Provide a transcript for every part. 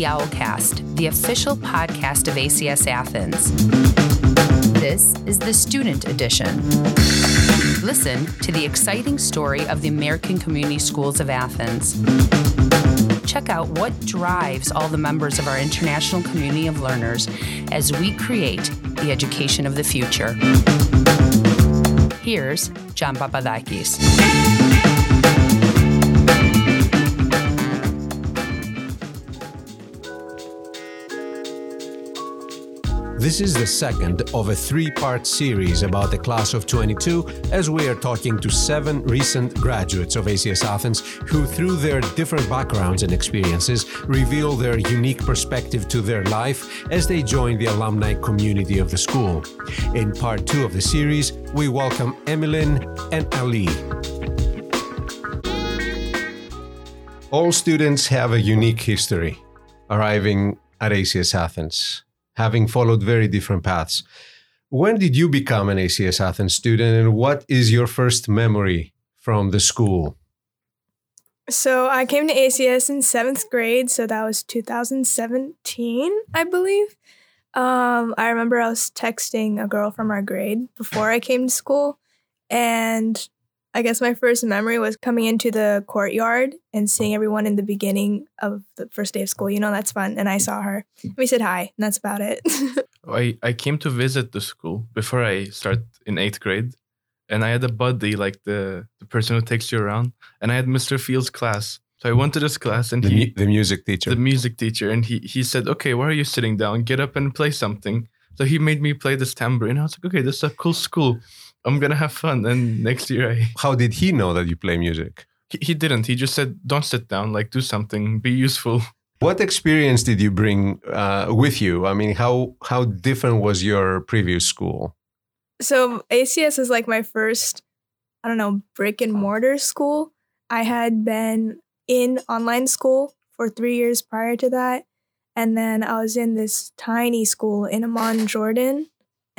the Owlcast, the official podcast of ACS Athens. This is the student edition. Listen to the exciting story of the American Community Schools of Athens. Check out what drives all the members of our international community of learners as we create the education of the future. Here's John Papadakis. This is the second of a three part series about the class of 22, as we are talking to seven recent graduates of ACS Athens who, through their different backgrounds and experiences, reveal their unique perspective to their life as they join the alumni community of the school. In part two of the series, we welcome Emilyn and Ali. All students have a unique history arriving at ACS Athens having followed very different paths. When did you become an ACS Athens student, and what is your first memory from the school? So I came to ACS in seventh grade, so that was 2017, I believe. Um, I remember I was texting a girl from our grade before I came to school, and I guess my first memory was coming into the courtyard and seeing everyone in the beginning of the first day of school. You know, that's fun. And I saw her. We said hi, and that's about it. I, I came to visit the school before I start in eighth grade. And I had a buddy, like the, the person who takes you around. And I had Mr. Fields' class. So I went to this class and the, he, mu- the music teacher. The music teacher. And he, he said, Okay, why are you sitting down? Get up and play something. So he made me play this tambourine. I was like, Okay, this is a cool school. I'm gonna have fun. And next year, I how did he know that you play music? He, he didn't. He just said, "Don't sit down. Like do something. Be useful." What experience did you bring uh, with you? I mean, how how different was your previous school? So ACS is like my first, I don't know, brick and mortar school. I had been in online school for three years prior to that, and then I was in this tiny school in Amman, Jordan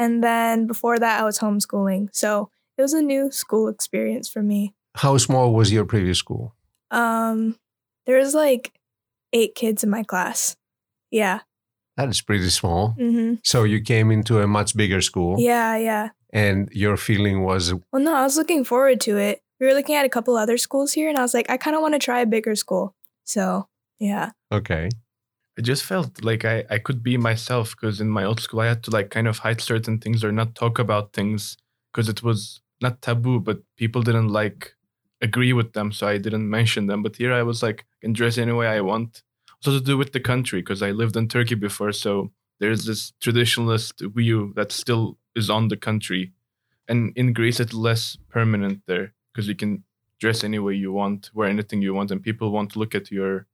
and then before that, I was homeschooling. So it was a new school experience for me. How small was your previous school? Um, there was like eight kids in my class. Yeah. That is pretty small. Mm-hmm. So you came into a much bigger school. Yeah, yeah. And your feeling was? Well, no, I was looking forward to it. We were looking at a couple other schools here, and I was like, I kind of want to try a bigger school. So, yeah. Okay. I just felt like I, I could be myself because in my old school I had to like kind of hide certain things or not talk about things because it was not taboo, but people didn't like agree with them, so I didn't mention them. But here I was like can dress any way I want. Also to do with the country because I lived in Turkey before, so there's this traditionalist view that still is on the country, and in Greece it's less permanent there because you can dress any way you want, wear anything you want, and people want to look at your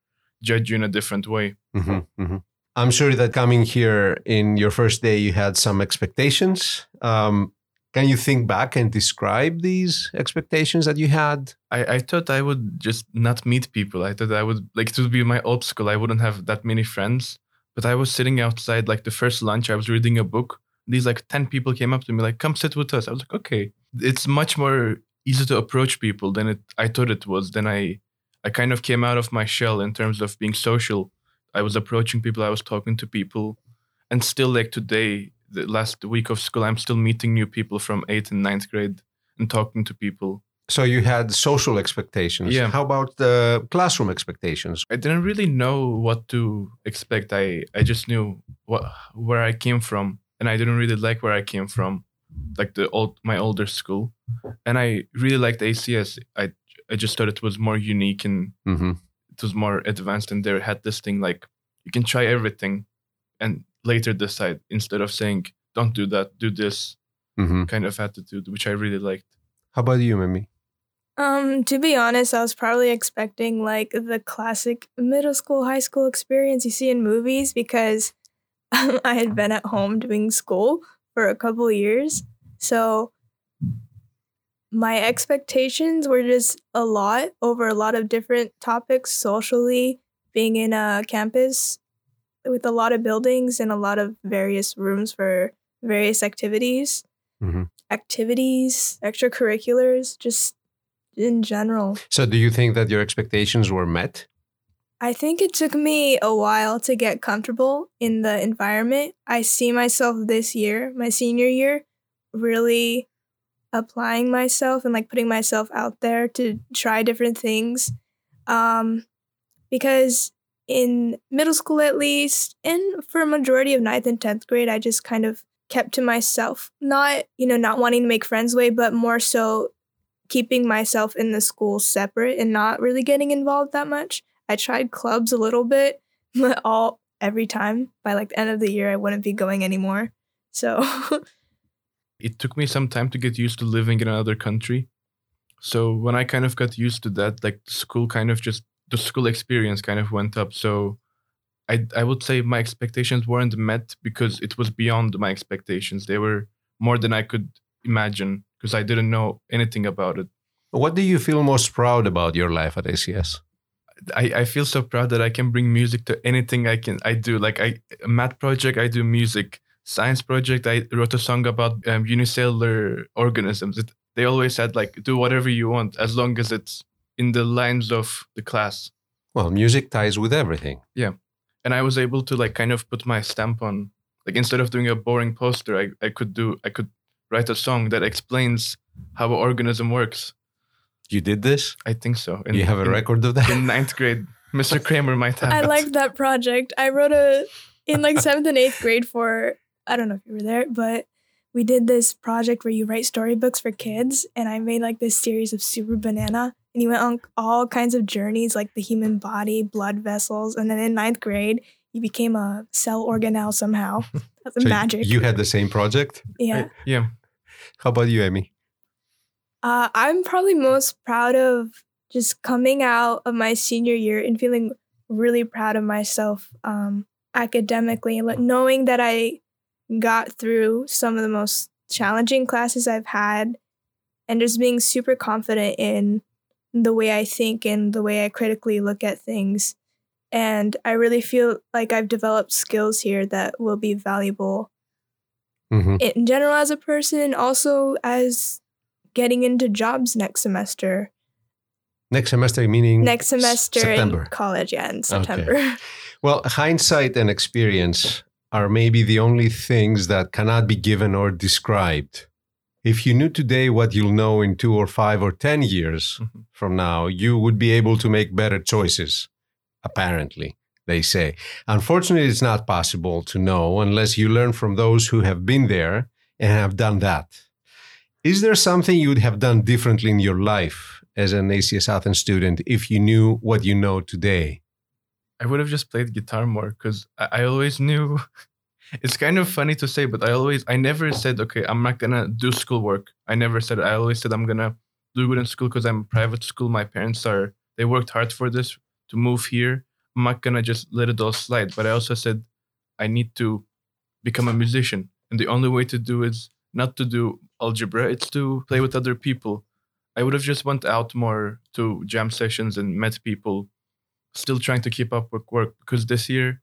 judge you in a different way. Mm-hmm, mm-hmm. I'm sure that coming here in your first day, you had some expectations. Um, can you think back and describe these expectations that you had? I, I thought I would just not meet people. I thought I would like to be my old school. I wouldn't have that many friends. But I was sitting outside, like the first lunch, I was reading a book. These like 10 people came up to me, like, come sit with us. I was like, okay. It's much more easy to approach people than it I thought it was. Then I I kind of came out of my shell in terms of being social. I was approaching people, I was talking to people, and still like today, the last week of school, I'm still meeting new people from eighth and ninth grade and talking to people. So you had social expectations. Yeah. How about the classroom expectations? I didn't really know what to expect. I I just knew what where I came from, and I didn't really like where I came from, like the old my older school, and I really liked ACS. I I just thought it was more unique and mm-hmm. it was more advanced. And they had this thing like you can try everything and later decide instead of saying don't do that, do this mm-hmm. kind of attitude, which I really liked. How about you, Mimi? Um, to be honest, I was probably expecting like the classic middle school, high school experience you see in movies because I had been at home doing school for a couple years. So my expectations were just a lot over a lot of different topics socially, being in a campus with a lot of buildings and a lot of various rooms for various activities, mm-hmm. activities, extracurriculars, just in general. So, do you think that your expectations were met? I think it took me a while to get comfortable in the environment. I see myself this year, my senior year, really applying myself and like putting myself out there to try different things. Um, because in middle school, at least, and for a majority of ninth and 10th grade, I just kind of kept to myself. Not, you know, not wanting to make friends way, but more so keeping myself in the school separate and not really getting involved that much. I tried clubs a little bit, but all every time by like the end of the year I wouldn't be going anymore. So it took me some time to get used to living in another country. So when I kind of got used to that, like the school kind of just the school experience kind of went up. So I I would say my expectations weren't met because it was beyond my expectations. They were more than I could imagine because I didn't know anything about it. What do you feel most proud about your life at ACS? I, I feel so proud that I can bring music to anything I can I do. Like I a math project, I do music. Science project, I wrote a song about um, unicellular organisms. It, they always said like do whatever you want as long as it's in the lines of the class. Well, music ties with everything. Yeah, and I was able to like kind of put my stamp on. Like instead of doing a boring poster, I, I could do I could write a song that explains how an organism works. You did this? I think so. In, you have a in, record of that? In ninth grade. Mr. Kramer might have. I liked that project. I wrote a, in like seventh and eighth grade for, I don't know if you were there, but we did this project where you write storybooks for kids. And I made like this series of Super Banana. And you went on all kinds of journeys, like the human body, blood vessels. And then in ninth grade, you became a cell organelle somehow. That's so magic. You had the same project? Yeah. I, yeah. How about you, Amy? Uh, I'm probably most proud of just coming out of my senior year and feeling really proud of myself um, academically, like knowing that I got through some of the most challenging classes I've had, and just being super confident in the way I think and the way I critically look at things. And I really feel like I've developed skills here that will be valuable mm-hmm. in general as a person, also as getting into jobs next semester. Next semester, meaning next semester September. in college, yeah, in September. Okay. Well, hindsight and experience are maybe the only things that cannot be given or described. If you knew today what you'll know in two or five or 10 years mm-hmm. from now, you would be able to make better choices, apparently, they say. Unfortunately, it's not possible to know unless you learn from those who have been there and have done that. Is there something you would have done differently in your life as an ACS Athens student if you knew what you know today? I would have just played guitar more because I, I always knew. it's kind of funny to say, but I always, I never said, okay, I'm not gonna do schoolwork. I never said. I always said I'm gonna do good in school because I'm private school. My parents are, they worked hard for this to move here. I'm not gonna just let it all slide. But I also said I need to become a musician, and the only way to do is not to do algebra it's to play with other people i would have just went out more to jam sessions and met people still trying to keep up with work because this year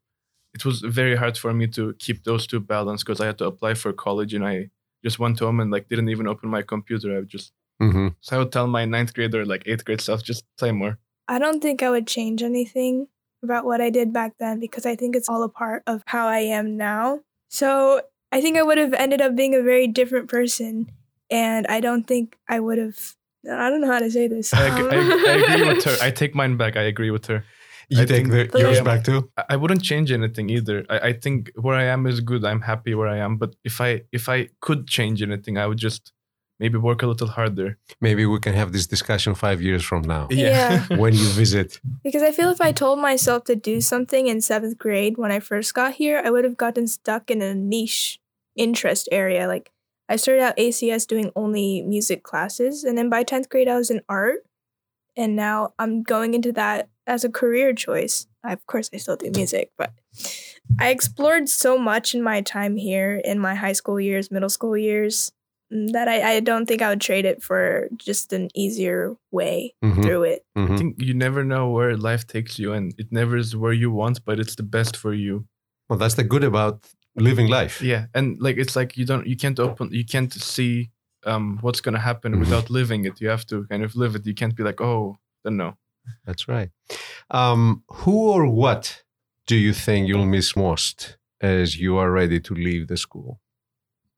it was very hard for me to keep those two balanced because i had to apply for college and i just went home and like didn't even open my computer i would just mm-hmm. so i would tell my ninth grader like eighth grade self just play more i don't think i would change anything about what i did back then because i think it's all a part of how i am now so I think I would have ended up being a very different person. And I don't think I would have. I don't know how to say this. I, um, I, I, agree with her. I take mine back. I agree with her. You I take the, yours back too. I wouldn't change anything either. I, I think where I am is good. I'm happy where I am. But if I if I could change anything, I would just maybe work a little harder. Maybe we can have this discussion five years from now. Yeah. when you visit. Because I feel if I told myself to do something in seventh grade when I first got here, I would have gotten stuck in a niche interest area. Like I started out ACS doing only music classes, and then by 10th grade, I was in art. And now I'm going into that as a career choice. I, of course, I still do music, but I explored so much in my time here in my high school years, middle school years, mm, that I, I don't think I would trade it for just an easier way mm-hmm. through it. Mm-hmm. I think you never know where life takes you, and it never is where you want, but it's the best for you. Well, that's the good about living life. Yeah, and like it's like you don't you can't open you can't see um what's gonna happen mm-hmm. without living it. You have to kind of live it. You can't be like oh don't know. That's right. Um, who or what do you think you'll miss most as you are ready to leave the school?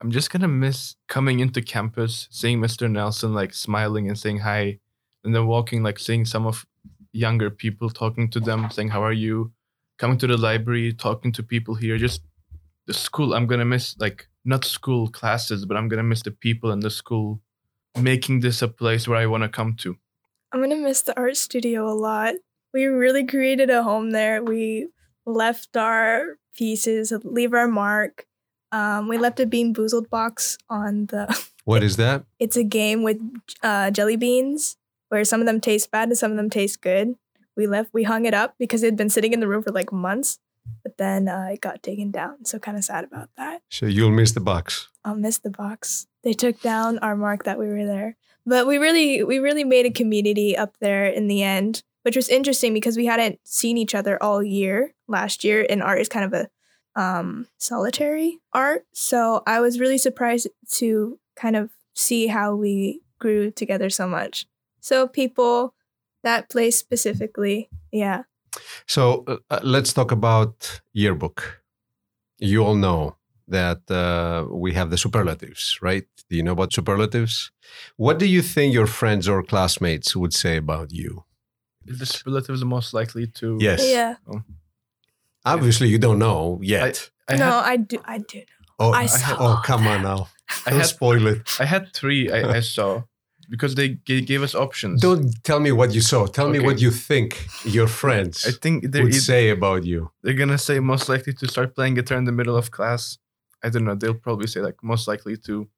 I'm just gonna miss coming into campus, seeing Mr. Nelson like smiling and saying hi, and then walking like seeing some of younger people, talking to them, saying how are you, coming to the library, talking to people here. Just the school. I'm gonna miss like not school classes, but I'm gonna miss the people in the school, making this a place where I want to come to. I'm gonna miss the art studio a lot. We really created a home there. We left our pieces, leave our mark. Um, we left a Bean Boozled box on the. What is that? It's a game with uh, jelly beans where some of them taste bad and some of them taste good. We left, we hung it up because it had been sitting in the room for like months, but then uh, it got taken down. So kind of sad about that. So you'll miss the box. I'll miss the box. They took down our mark that we were there, but we really, we really made a community up there in the end, which was interesting because we hadn't seen each other all year last year, and art is kind of a um, solitary art. So I was really surprised to kind of see how we grew together so much. So people, that place specifically, yeah. So uh, uh, let's talk about yearbook. You all know that uh, we have the superlatives, right? Do you know about superlatives? What do you think your friends or classmates would say about you? Is the superlatives most likely to? Yes. Yeah. Oh. Obviously, you don't know yet. I no, had, I do. I do. oh, I I- saw oh, come on now. I Don't had, spoil it. I had three. I, I saw because they g- gave us options. Don't tell me what you saw. Tell me what you think your friends I think they're would eith- say about you. they're gonna say most likely to start playing guitar in the middle of class. I don't know. They'll probably say like most likely to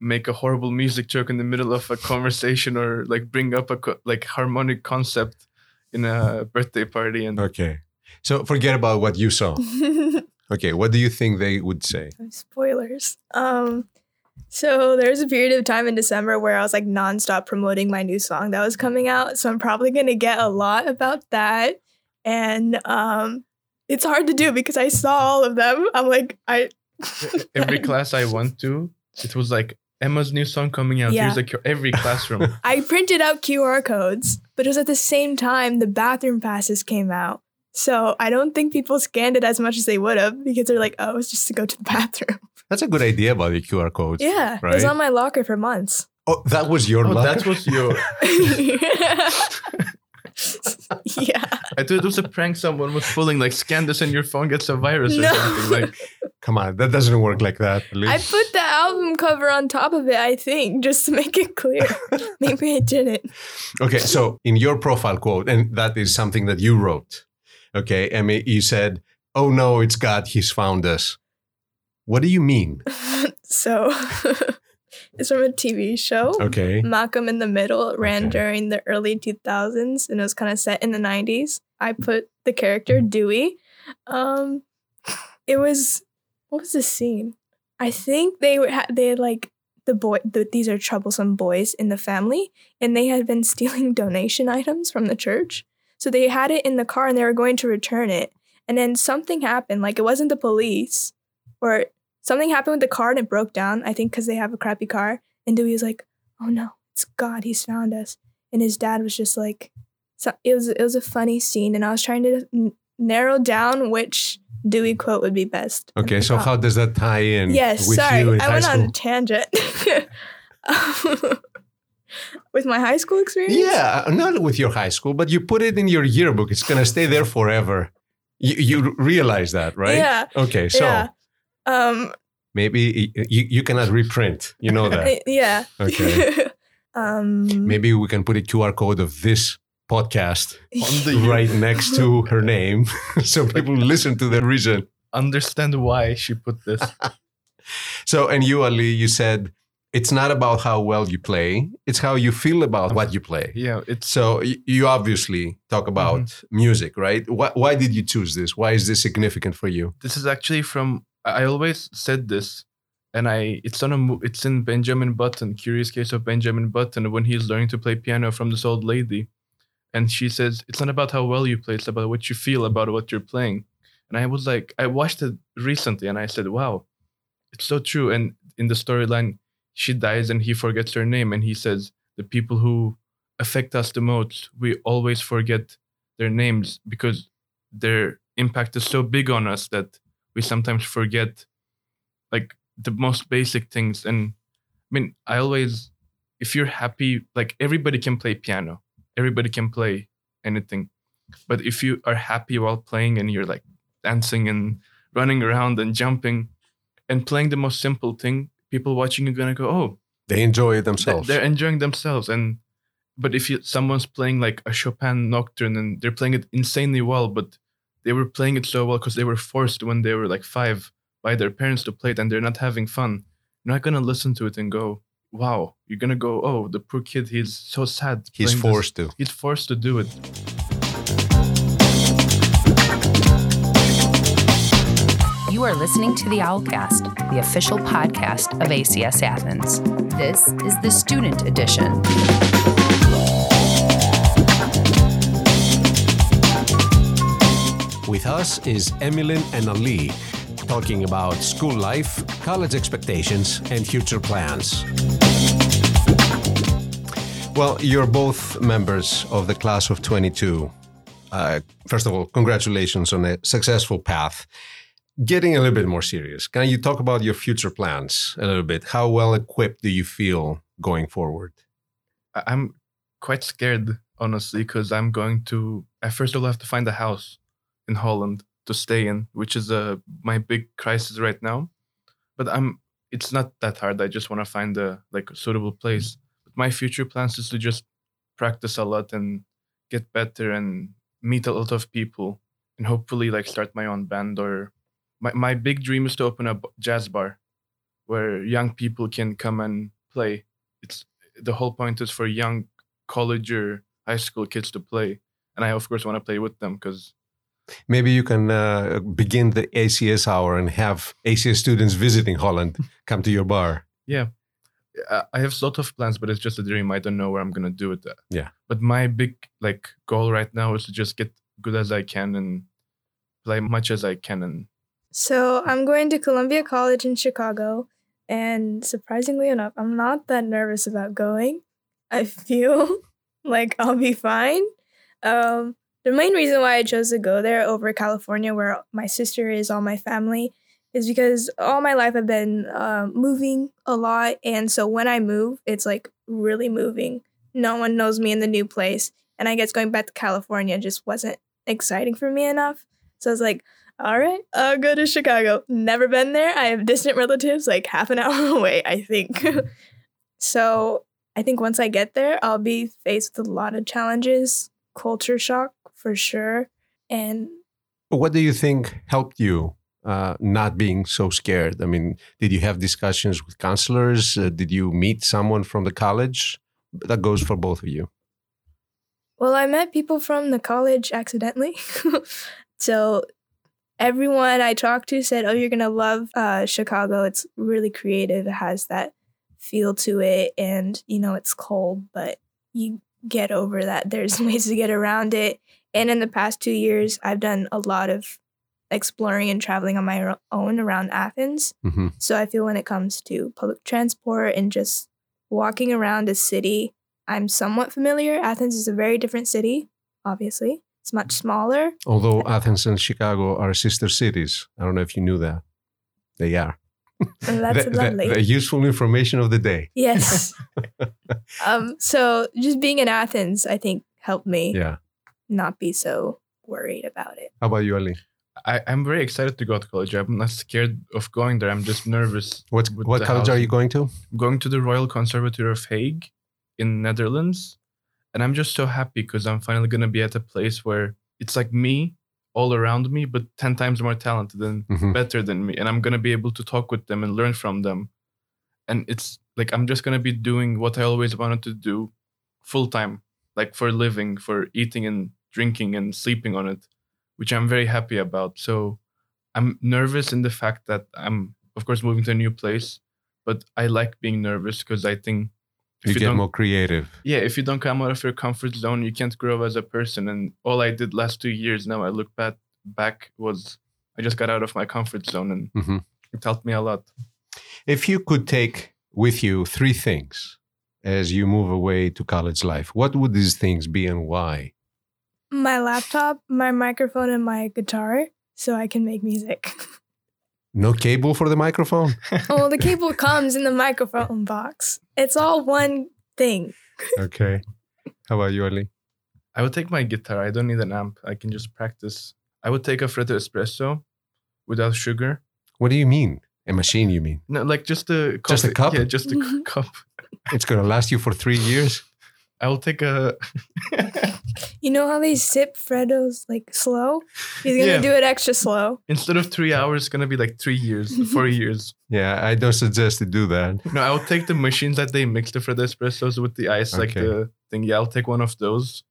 make a horrible music joke in the middle of a conversation or like bring up a co- like harmonic concept in a birthday party and Okay. So forget about what you saw. Okay. What do you think they would say? Spoilers. Um, so there's a period of time in December where I was like nonstop promoting my new song that was coming out. So I'm probably gonna get a lot about that. And um it's hard to do because I saw all of them. I'm like, I every class I went to, it was like Emma's new song coming out. Yeah. Here's like every classroom. I printed out QR codes, but it was at the same time the bathroom passes came out. So I don't think people scanned it as much as they would have because they're like, oh, it's just to go to the bathroom. That's a good idea about the QR codes. Yeah. It was on my locker for months. Oh, that was your oh, locker? that was your. yeah. I thought it was a prank. Someone was pulling like scan this and your phone gets a virus or No. something. Like Come on, that doesn't work like that. I put the album cover on top of it, I think, just to make it clear. Maybe I didn't. Okay, so in your profile quote, and that is something that you wrote. Okay, Emmy, you said, "Oh no, it's God. He's found us." What do you mean? So it's from a TV show. Okay. Malcolm in the Middle ran Okay. during the early 2000s and it was kind of set in the 90s. I put the character Dewey. Um, it was what was the scene? I think they were ha- they had like the boy. The, these are troublesome boys in the family, and they had been stealing donation items from the church. So they had it in the car and they were going to return it, and then something happened. Like it wasn't the police, or something happened with the car and it broke down. I think because they have a crappy car. And Dewey was like, "Oh no, it's God! He's found us." And his dad was just like, so it was it was a funny scene, and I was trying to narrow down which Dewey quote would be best. Okay. So how does that tie in? Yes, sorry, I went on a tangent. With my high school experience? Yeah, not with your high school, but you put it in your yearbook. It's gonna stay there forever. You, you realize that, right? Yeah. Okay. So yeah. Um, maybe you, you cannot reprint. You know that. Yeah. Okay. um, Maybe we can put a QR code of this podcast right next to her name, so people listen to the reason. understand why she put this. So, and you, Ali, you said it's not about how well you play; it's how you feel about what you play. Yeah, it's So, you obviously talk about mm-hmm. music, right? Why, why did you choose this? Why is this significant for you? this is actually from I always said this, and I it's on a it's in Benjamin Button, Curious Case of Benjamin Button, when he's learning to play piano from this old lady, and she says it's not about how well you play, it's about what you feel about what you're playing. And I was like, I watched it recently, and I said, wow, it's so true. And in the storyline, she dies and he forgets her name, and he says the people who affect us the most, we always forget their names because their impact is so big on us that we sometimes forget like the most basic things. And I mean, I always, if you're happy, like everybody can play piano, everybody can play anything. But if you are happy while playing and you're like dancing and running around and jumping and playing the most simple thing, people watching are gonna go, oh, They enjoy it themselves. they're enjoying themselves. And but if you, someone's playing like a Chopin nocturne and they're playing it insanely well, but they were playing it so well because they were forced when they were like five by their parents to play it, and they're not having fun. You're not gonna listen to it and go, wow. You're gonna go, oh, the poor kid, he's so sad. He's playing this." forced to. He's forced to do it. You are listening to the Owlcast, the official podcast of ACS Athens. This is the student edition. With us is Emilyn and Ali talking about school life, college expectations, and future plans. Well, you're both members of the class of 22. Uh, first of all, congratulations on a successful path. Getting a little bit more serious, can you talk about your future plans a little bit? How well equipped do you feel going forward? I'm quite scared, honestly, because I'm going to. I first of all have to find a house in Holland to stay in, which is uh, my big crisis right now. But I'm. It's not that hard. I just want to find a like a suitable place. But my future plans is to just practice a lot and get better and meet a lot of people and hopefully like start my own band or my, my big dream is to open a jazz bar where young people can come and play it's the whole point is for young college or high school kids to play and i of course want to play with them because Maybe you can uh, begin the ACS hour and have ACS students visiting Holland come to your bar. Yeah. I have a lot of plans, but it's just a dream. I don't know where I'm gonna do it. Yeah. But my big like goal right now is to just get good as I can and play much as I can. And So I'm going to Columbia College in Chicago, and surprisingly enough, I'm not that nervous about going. I feel like I'll be fine. Um, the main reason why I chose to go there over California, where my sister is, all my family, is because all my life I've been um, moving a lot, and so when I move, it's like really moving. No one knows me in the new place, and I guess going back to California just wasn't exciting for me enough. So I was like, all right, I'll go to Chicago. Never been there. I have distant relatives like half an hour away, I think. so I think once I get there, I'll be faced with a lot of challenges, culture shock for sure. And What do you think helped you uh, not being so scared? I mean, did you have discussions with counselors? Uh, did you meet someone from the college? That goes for both of you. well, I met people from the college accidentally. so everyone I talked to said, Oh, you're going to love uh, Chicago. It's really creative. It has that feel to it. And, you know, it's cold, but you get over that. There's ways to get around it. And in the past two years, I've done a lot of exploring and traveling on my own around Athens. hmm So I feel when it comes to public transport and just walking around a city, I'm somewhat familiar. Athens is a very different city, obviously. It's much smaller. Although Athens and Chicago are sister cities. I don't know if you knew that. They are. That's the, the- lovely. the useful information of the day. yes. um, so just being in Athens, I think, helped me Yeah. Not be so worried about it. How about you, Ali? I, I'm very excited to go to college. I'm not scared of going there. I'm just nervous. What, what the college are you going to? I'm going to the Royal Conservatory of Hague in Netherlands. And I'm just so happy because I'm finally going to be at a place where it's like me all around me, but 10 times more talented and Mhm. better than me. And I'm going to be able to talk with them and learn from them. And it's like I'm just going to be doing what I always wanted to do full time, like for living, for eating and drinking and sleeping on it, which I'm very happy about. So I'm nervous in the fact that I'm, of course, moving to a new place, but I like being nervous because I think if You, get don't, more creative. yeah, if you don't come out of your comfort zone, you can't grow as a person. And all I did last two years, now I look back, back was I just got out of my comfort zone and Mhm. it helped me a lot. If you could take with you three things as you move away to college life? What would these things be and why? My laptop, my microphone, and my guitar, so I can make music. No cable for the microphone? oh, the cable comes in the microphone box. It's all one thing. okay. How about you, Ali? I would take my guitar. I don't need an amp. I can just practice. I would take a Freddo Espresso without sugar. What do you mean? A machine, you mean? No, like just a coffee. Just a cup? Yeah, just a c- cup. It's going to last you for three years? I will take a. You know how they sip Freddos like slow? He's gonna Yeah. do it extra slow. Instead of three hours, it's gonna be like three years, four years. Yeah, I don't suggest to do that. No, I'll take the machines that they mix the Freddo Espressos with the ice, like Okay. the thing. Yeah, I'll take one of those.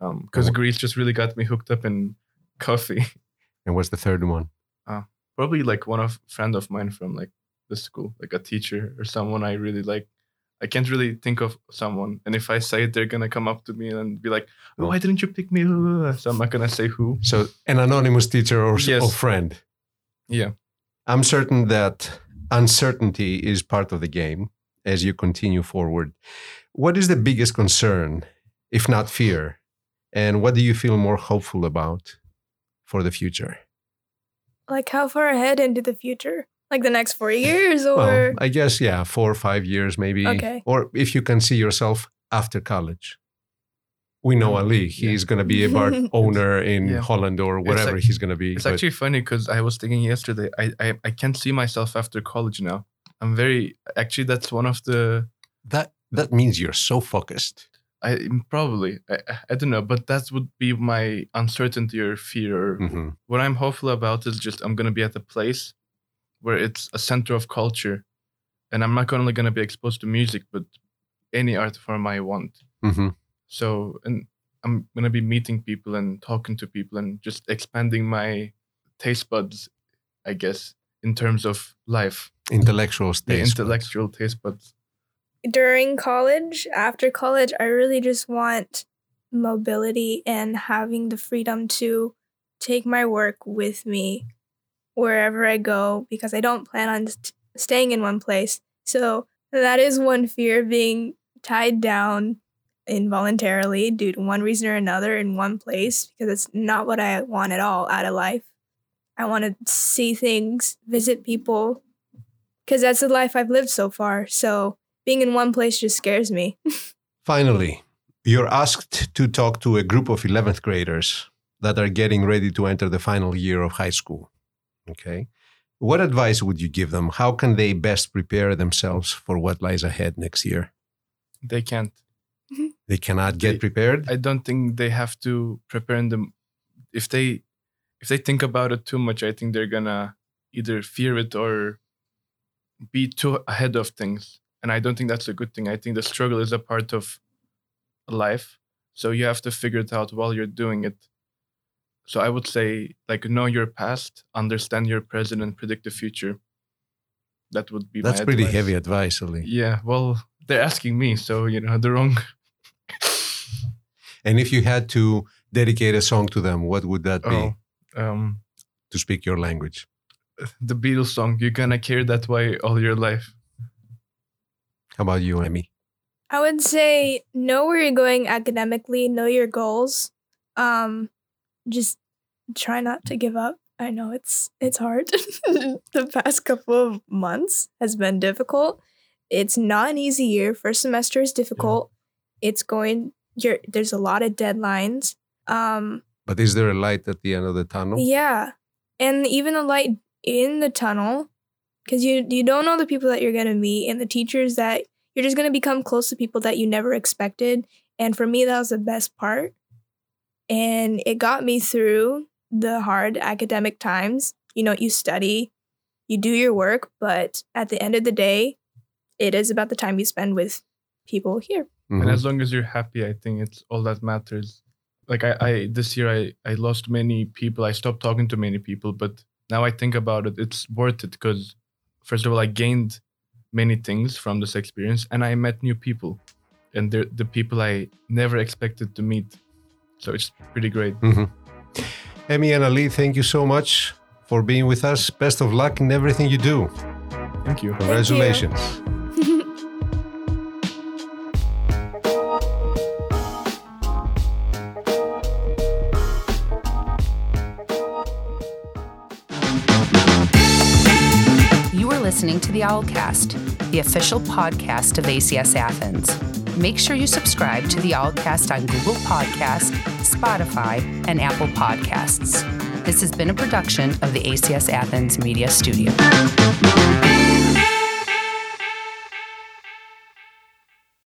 Um, because Oh. Greece just really got me hooked up in coffee. And what's the third one? Probably like one of friend of mine from like the school, like a teacher or someone I really like. I can't really think of someone, and if I say it, they're gonna come up to me and be like, Oh. "Why didn't you pick me?" So I'm not gonna say who. So, an anonymous teacher or, Yes. or friend. Yeah, I'm certain that uncertainty is part of the game as you continue forward. What is the biggest concern, if not fear? And what do you feel more hopeful about for the future? Like how far ahead into the future? Like the next four years or Well, I guess, yeah, four or five years maybe. Okay. Or if you can see yourself after college. We know Ali. yeah. He's going to be a bar owner in Yeah. Holland or It's wherever like- he's going to be. it's but- actually funny because I was thinking yesterday. I, I I can't see myself after college now. I'm very actually. That's one of the that, that means you're so focused. I probably I, I- I don't know, but that would be my uncertainty or fear. Or Mhm. what I'm hopeful about is just I'm gonna be at a place where it's a center of culture, and I'm not only gonna be exposed to music, but any art form I want. Mhm. So and I'm gonna be meeting people and talking to people and just expanding my taste buds, I guess, in terms of life, Intellectual the stage. intellectual taste buds. during college, after college, I really just want mobility and having the freedom to take my work with me wherever I go because I don't plan on st- staying in one place. So that is one fear being tied down involuntarily due to one reason or another in one place because it's not what I want at all out of life. I want to see things, visit people because that's the life I've lived so far. So being in one place just scares me. Finally, you're asked to talk to a group of 11th graders that are getting ready to enter the final year of high school. Okay. What advice would you give them? How can they best prepare themselves for what lies ahead next year? They can't. Mm-hmm. They cannot get They- prepared. I don't think they have to prepare in them. If they if they think about it too much, I think they're gonna either fear it or be too ahead of things. And I don't think that's a good thing. I think the struggle is a part of life. So you have to figure it out while you're doing it. So I would say like know your past, understand your present, and predict the future. That would be That's my pretty advice. heavy advice, Ali. Yeah, well, they're asking me, so you know the wrong. And if you had to dedicate a song to them, what would that be Oh, um, to speak your language? the Beatles song, "You're Gonna Carry That Weight All Your Life." How about you, Emmy? I would say know where you're going academically, know your goals. Um just try not to give up. I know it's it's hard. the past couple of months has been difficult. It's not an easy year. First semester is difficult. It's going you're there's a lot of deadlines. Um But is there a light at the end of the tunnel? Yeah. And even the light in the tunnel cuz you you don't know the people that you're going to meet and the teachers that you're just going to become close to people that you never expected. And for me that was the best part. And it got me through the hard academic times. You know, you study, you do your work, but at the end of the day, it is about the time you spend with people here. Mhm. And as long as you're happy, I think it's all that matters. Like I, I this year I, I lost many people. I stopped talking to many people, but now I think about it, it's worth it because first of all, I gained many things from this experience and I met new people. And they're the people I never expected to meet. So it's pretty great. Mm-hmm. Emmy and Ali, thank you so much for being with us. Best of luck in everything you do. Thank you. Congratulations. Thank you. you are listening to the Owlcast, the official podcast of ACS Athens. Make sure you subscribe to the Owlcast on Google Podcast, Spotify, and Apple Podcasts. This has been a production of the ACS Athens Media Studio.